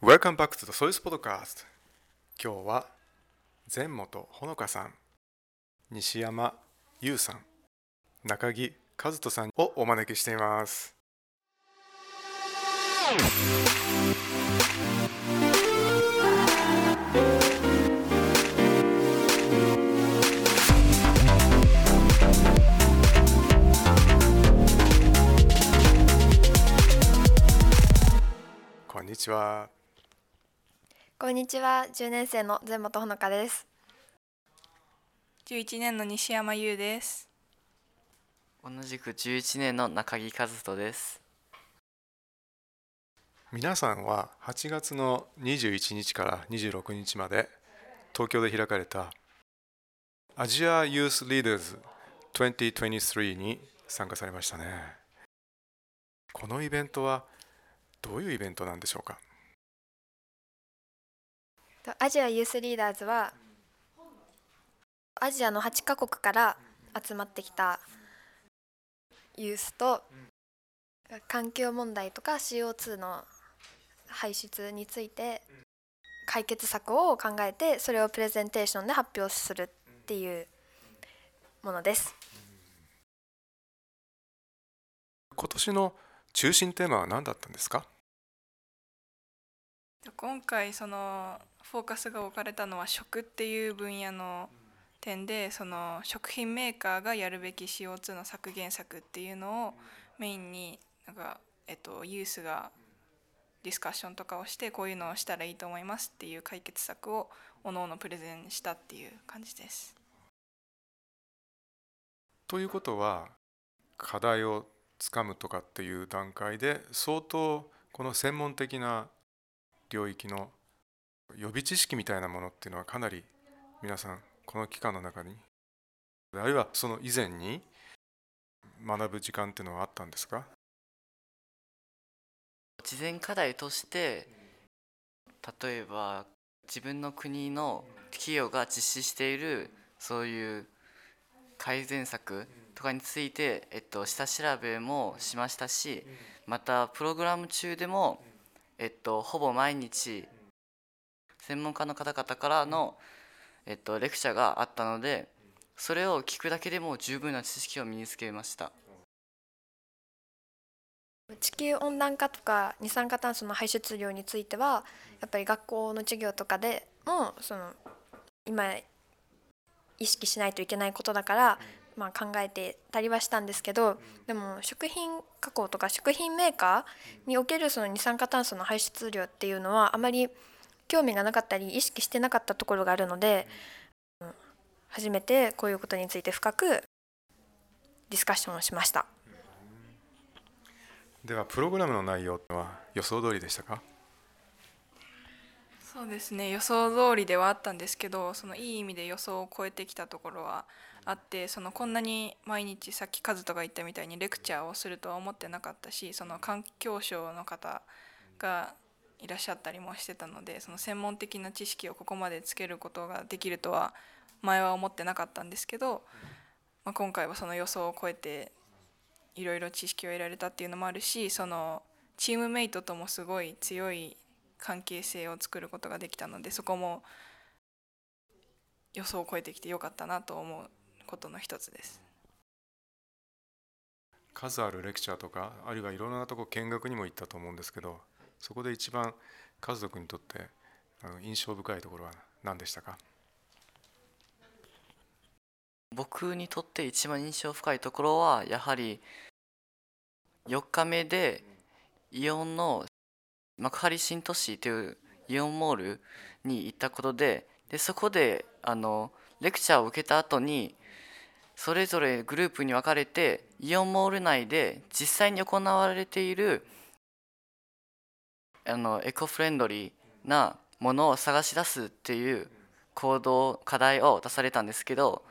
Welcome back to the Soyuz Podcast. 今日は前本ほのかさん西山優さん中木和人さんをお招きしています。こんにちは。こんにちは、10年生の前本ほのかです。11年の西山優です。同じく11年の中木和人です。皆さんは8月の21日から26日まで東京で開かれたアジアユースリーダーズ2023に参加されましたねこのイベントはどういうイベントなんでしょうか？とアジアユースリーダーズはアジアの8カ国から集まってきたユースと環境問題とか CO2 の排出について解決策を考えてそれをプレゼンテーションで発表するっていうものです。今年の中心テーマは何だったんですか？今回そのフォーカスが置かれたのは食っていう分野の点でその食品メーカーがやるべき CO2 の削減策っていうのをメインになんか、えっと、ユースがディスカッションとかをしてこういうのをしたらいいと思いますっていう解決策をおのおのプレゼンしたっていう感じです。ということは課題をつかむとかっていう段階で相当この専門的な領域の予備知識みたいなものっていうのはかなり皆さんこの期間の中にあるいはその以前に学ぶ時間っていうのはあったんですか？事前課題として例えば自分の国の企業が実施しているそういう改善策とかについて、えっと、下調べもしましたしまたプログラム中でも、えっと、ほぼ毎日専門家の方々からの、えっと、レクチャーがあったのでそれを聞くだけでも十分な知識を身につけました。地球温暖化とか二酸化炭素の排出量についてはやっぱり学校の授業とかでもその今意識しないといけないことだから、まあ、考えてたりはしたんですけどでも食品加工とか食品メーカーにおけるその二酸化炭素の排出量っていうのはあまり興味がなかったり意識してなかったところがあるのでうん初めてこういうことについて深くディスカッションをしました。ではプログラムの内容は予想通りでしたか？そうですね。予想通りではあったんですけどそのいい意味で予想を超えてきたところはあってそのこんなに毎日さっき和人が言ったみたいにレクチャーをするとは思ってなかったしその環境省の方がいらっしゃったりもしてたのでその専門的な知識をここまでつけることができるとは前は思ってなかったんですけど、まあ、今回はその予想を超えていろいろ知識を得られたっていうのもあるしそのチームメイトともすごい強い関係性を作ることができたのでそこも予想を超えてきてよかったなと思うことの一つです。数あるレクチャーとかあるいはいろんなとこ見学にも行ったと思うんですけどそこで一番家族にとってあの印象深いところは何でしたか？僕にとって一番印象深いところはやはり4日目でイオンの幕張新都市というイオンモールに行ったことででそこであのレクチャーを受けた後にそれぞれグループに分かれてイオンモール内で実際に行われているあのエコフレンドリーなものを探し出すっていう行動課題を出されたんですけど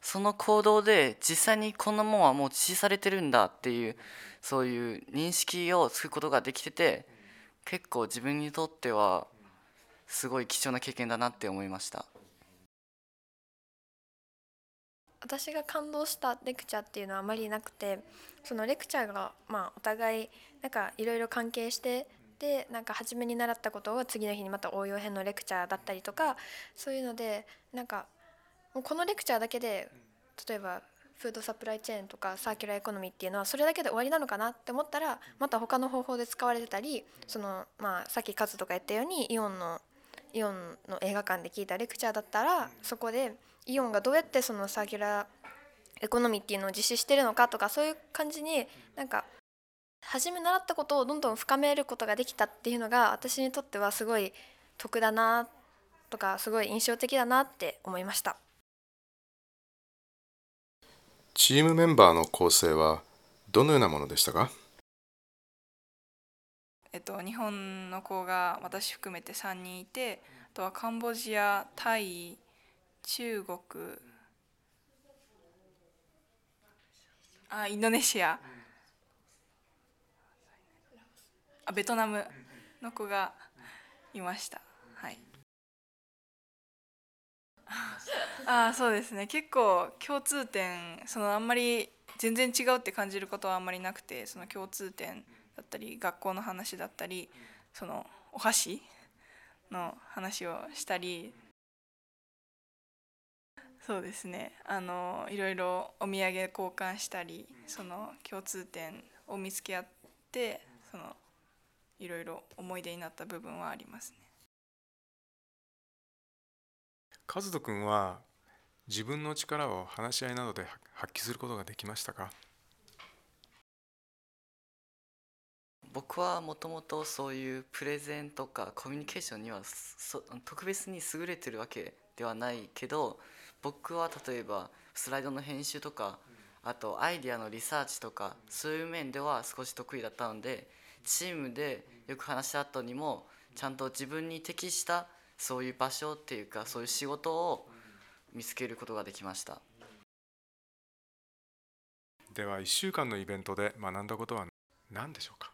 その行動で実際にこんなもんはもう実施されてるんだっていうそういう認識をつくことができてて結構自分にとってはすごい貴重な経験だなって思いました。私が感動したレクチャーっていうのはあまりなくてそのレクチャーがまあお互いなんかいろいろ関係してでなんか初めに習ったことを次の日にまた応用編のレクチャーだったりとかそういうのでなんかもうこのレクチャーだけで例えばフードサプライチェーンとかサーキュラーエコノミーっていうのはそれだけで終わりなのかなって思ったらまた他の方法で使われてたりその、まあ、さっきカズとか言ったようにイオンのイオンの映画館で聞いたレクチャーだったらそこでイオンがどうやってそのサーキュラーエコノミーっていうのを実施してるのかとかそういう感じになんか初め習ったことをどんどん深めることができたっていうのが私にとってはすごい得だなとかすごい印象的だなって思いました。チームメンバーの構成はどのようなものでしたか？えっと、日本の子が私含めて3人いてあとはカンボジアタイ中国。あインドネシア。あベトナムの子がいました。はい。あそうですね。結構共通点そのあんまり全然違うって感じることはあんまりなくてその共通点だったり学校の話だったりそのお箸の話をしたりそうですねあのいろいろお土産交換したりその共通点を見つけ合ってそのいろいろ思い出になった部分はありますね。和人君は自分の力を話し合いなどで発揮することができましたか？僕はもともとそういうプレゼンとかコミュニケーションには特別に優れてるわけではないけど僕は例えばスライドの編集とかあとアイディアのリサーチとかそういう面では少し得意だったのでチームでよく話した後にもちゃんと自分に適したそういう場所っていうかそういう仕事を見つけることができました。では1週間のイベントで学んだことは何でしょうか？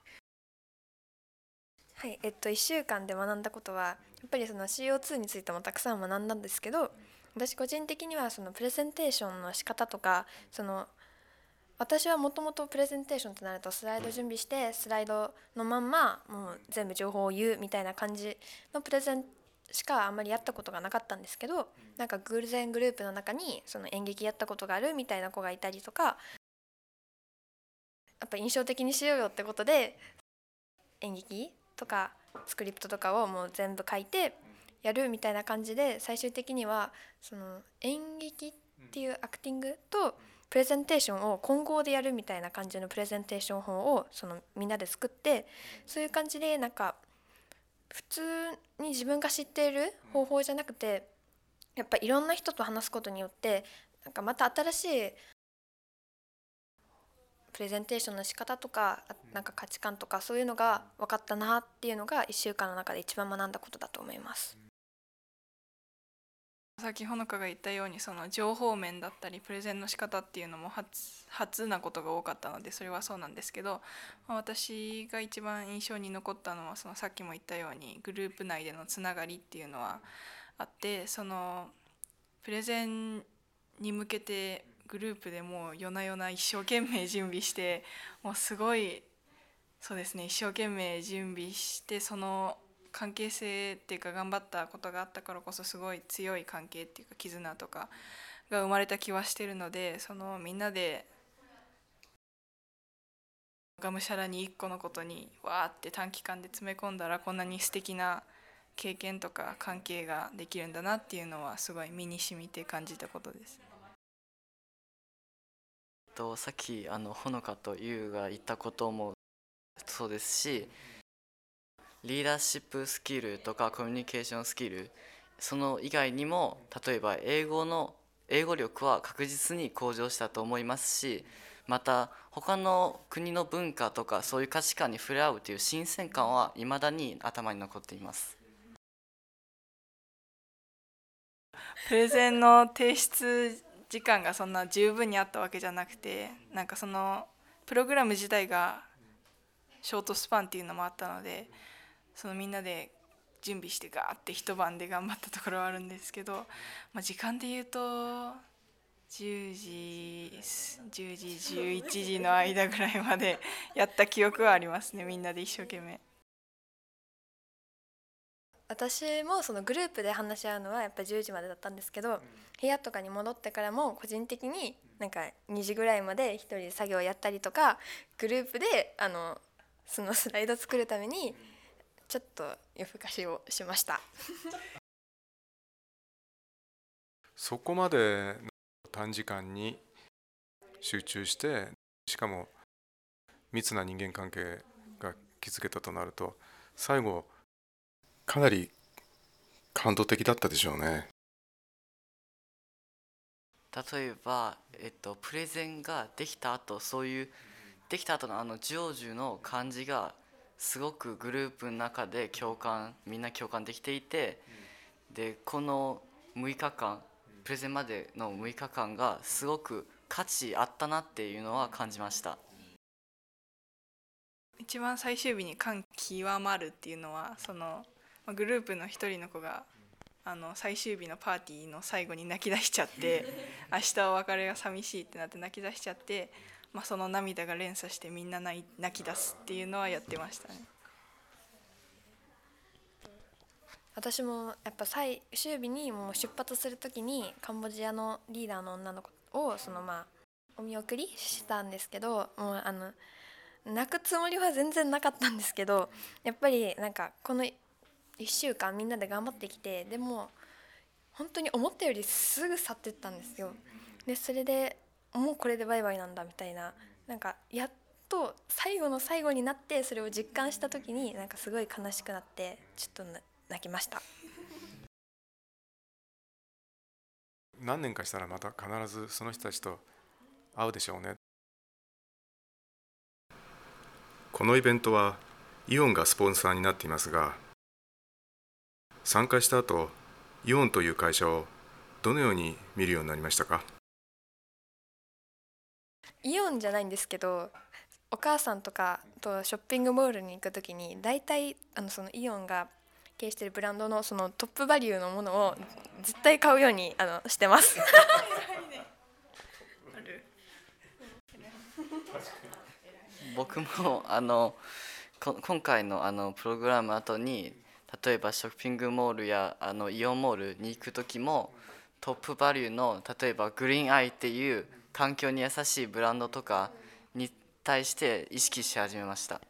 はいえっと1週間で学んだことはやっぱりその CO2 についてもたくさん学んだんですけど私個人的にはそのプレゼンテーションの仕方とかその私はもともとプレゼンテーションとなるとスライド準備してスライドのまんまもう全部情報を言うみたいな感じのプレゼンしかあんまりやったことがなかったんですけどなんか偶然グループの中にその演劇やったことがあるみたいな子がいたりとかやっぱ印象的にしようよってことで演劇とかスクリプトとかをもう全部書いてやるみたいな感じで最終的にはその演劇っていうアクティングとプレゼンテーションを混合でやるみたいな感じのプレゼンテーション法をそのみんなで作ってそういう感じでなんか普通に自分が知っている方法じゃなくてやっぱいろんな人と話すことによってなんかまた新しいプレゼンテーションの仕方とかなんか価値観とかそういうのが分かったなっていうのが1週間の中で一番学んだことだと思います。さっきほのかが言ったようにその情報面だったりプレゼンの仕方っていうのも初初なことが多かったのでそれはそうなんですけど、まあ、私が一番印象に残ったのはそのさっきも言ったようにグループ内でのつながりっていうのはあってそのプレゼンに向けてグループでもう夜な夜な一生懸命準備してもうすごいそうですね一生懸命準備してその関係性っていうか頑張ったことがあったからこそすごい強い関係っていうか絆とかが生まれた気はしてるのでそのみんなでがむしゃらに一個のことにわーって短期間で詰め込んだらこんなに素敵な経験とか関係ができるんだなっていうのはすごい身にしみて感じたことです。とさっきあのほのかとゆうが言ったこともそうですしリーダーシップスキルとかコミュニケーションスキルその以外にも例えば英語の英語力は確実に向上したと思いますしまた他の国の文化とかそういう価値観に触れ合うという新鮮感はいまだに頭に残っています。プレゼンの提出時間がそんな十分にあったわけじゃなくてなんかそのプログラム自体がショートスパンっていうのもあったのでそのみんなで準備してガーって一晩で頑張ったところはあるんですけど、まあ、時間で言うと10時10時11時の間ぐらいまでやった記憶はありますねみんなで一生懸命。私もそのグループで話し合うのはやっぱ10時までだったんですけど、部屋とかに戻ってからも個人的になんか2時ぐらいまで一人で作業やったりとかグループであのそのスライド作るためにちょっと夜更かしをしました。そこまで短時間に集中してしかも密な人間関係が築けたとなると最後かなり感動的だったでしょうね。例えば、えっと、プレゼンができた後そういうできた後のあの成就の感じがすごくグループの中で共感みんな共感できていて、でこの6日間プレゼンまでの6日間がすごく価値あったなっていうのは感じました。一番最終日に感極まるっていうのはそのまあグループの一人の子があの最終日のパーティーの最後に泣き出しちゃって 明日お別れが寂しいってなって泣き出しちゃって、まあ、その涙が連鎖してみんな泣い泣き出すっていうのはやってましたね。私もやっぱ最終日にもう出発する時にカンボジアのリーダーの女の子をそのまあお見送りしたんですけどもうあの泣くつもりは全然なかったんですけどやっぱりなんかこの1週間みんなで頑張ってきてでも本当に思ったよりすぐ去ってったんですよ。でそれでもうこれでバイバイなんだみたいななんかやっと最後の最後になってそれを実感した時になんかすごい悲しくなってちょっと泣きました。何年かしたらまた必ずその人たちと会うでしょうねこのイベントはイオンがスポンサーになっていますが参加した後イオンという会社をどのように見るようになりましたか？イオンじゃないんですけどお母さんとかとショッピングモールに行く時に大体あのそのイオンが経営しているブランドのそのトップバリューのものを絶対買うようにあのしてます。僕もあのこ今回のあのプログラム後に例えばショッピングモールやあのイオンモールに行く時もトップバリューの例えばグリーンアイっていう環境に優しいブランドとかに対して意識し始めました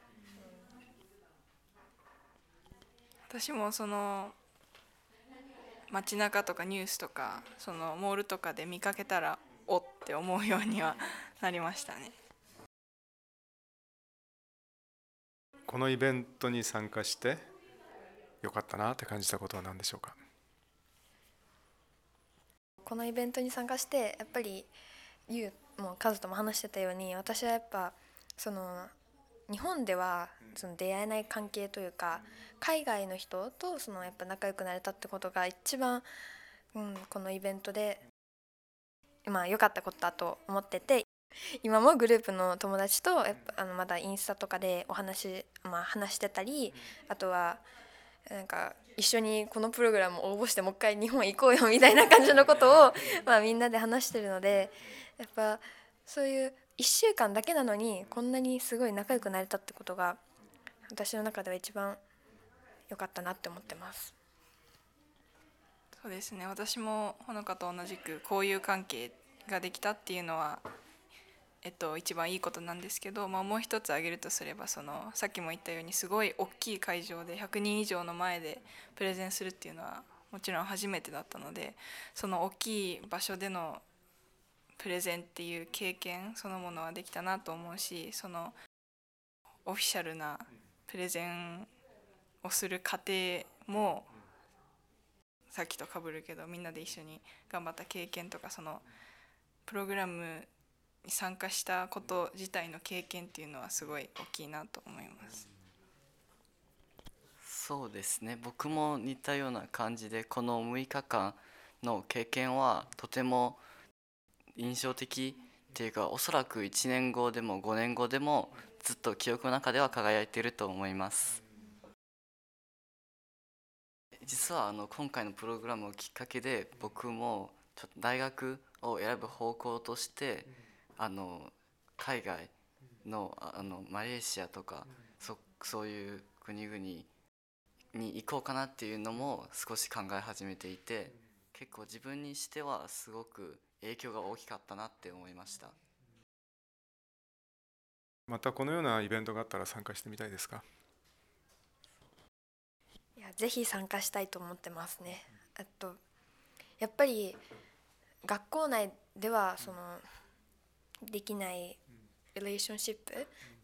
私もその街中とかニュースとかそのモールとかで見かけたらおって思うようにはなりましたね。このイベントに参加してよかったなって感じたことは何でしょうか？このイベントに参加してやっぱりゆうもカズとも話してたように私はやっぱその日本ではその出会えない関係というか海外の人とそのやっぱ仲良くなれたってことが一番、うん、このイベントでまあ良かったことだと思ってて今もグループの友達とやっぱあのまだインスタとかでお話、まあ、話してたりあとはなんか一緒にこのプログラム応募してもう一回日本行こうよみたいな感じのことをまあみんなで話してるのでやっぱそういう1週間だけなのにこんなにすごい仲良くなれたってことが私の中では一番良かったなって思ってます。そうですね私もほのかと同じく交友関係ができたっていうのは、えっと、一番いいことなんですけど、まあ、もう一つ挙げるとすればそのさっきも言ったようにすごい大きい会場で100人以上の前でプレゼンするっていうのはもちろん初めてだったのでその大きい場所でのプレゼンっていう経験そのものはできたなと思うしそのオフィシャルなプレゼンをする過程もさっきとかぶるけどみんなで一緒に頑張った経験とかそのプログラム参加したこと自体の経験っていうのはすごい大きいなと思います。そうですね僕も似たような感じでこの6日間の経験はとても印象的っていうかおそらく1年後でも5年後でもずっと記憶の中では輝いていると思います実はあの今回のプログラムをきっかけで僕もちょっと大学を選ぶ方向としてあの海外のあのマレーシアとかそそういう国々に行こうかなっていうのも少し考え始めていて結構自分にしてはすごく影響が大きかったなって思いました。またこのようなイベントがあったら参加してみたいですか？いやぜひ参加したいと思ってますね。あとやっぱり学校内ではそのできないリレーションシップ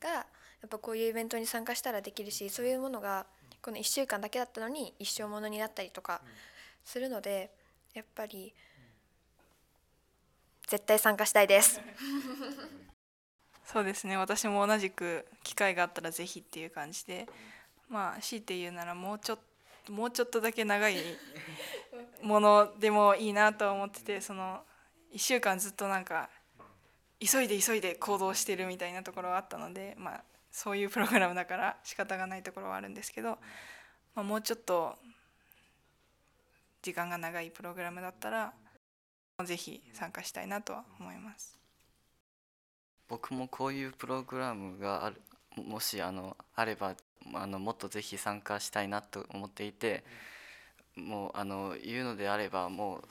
がやっぱこういうイベントに参加したらできるしそういうものがこの1週間だけだったのに一生ものになったりとかするのでやっぱり絶対参加したいです。そうですね。私も同じく機会があったらぜひっていう感じで。まあ強いて言うならもうちょっともうちょっとだけ長い ものでもいいなとは思っててその1週間ずっとなんか急いで急いで行動してるみたいなところがあったのでまあそういうプログラムだから仕方がないところはあるんですけど、まあ、もうちょっと時間が長いプログラムだったらぜひ参加したいなとは思います。僕もこういうプログラムがあるもしあのあればあのもっとぜひ参加したいなと思っていてもうあの言うのであればもう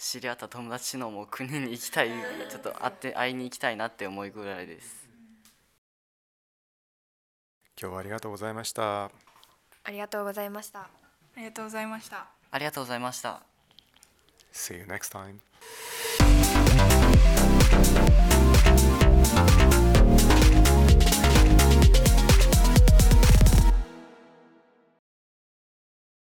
知り合った友達のもう国に行きたいちょっと会って会いに行きたいなって思いぐらいです。今日はありがとうございました。ありがとうございました。ありがとうございました。ありがとうございました。See you next time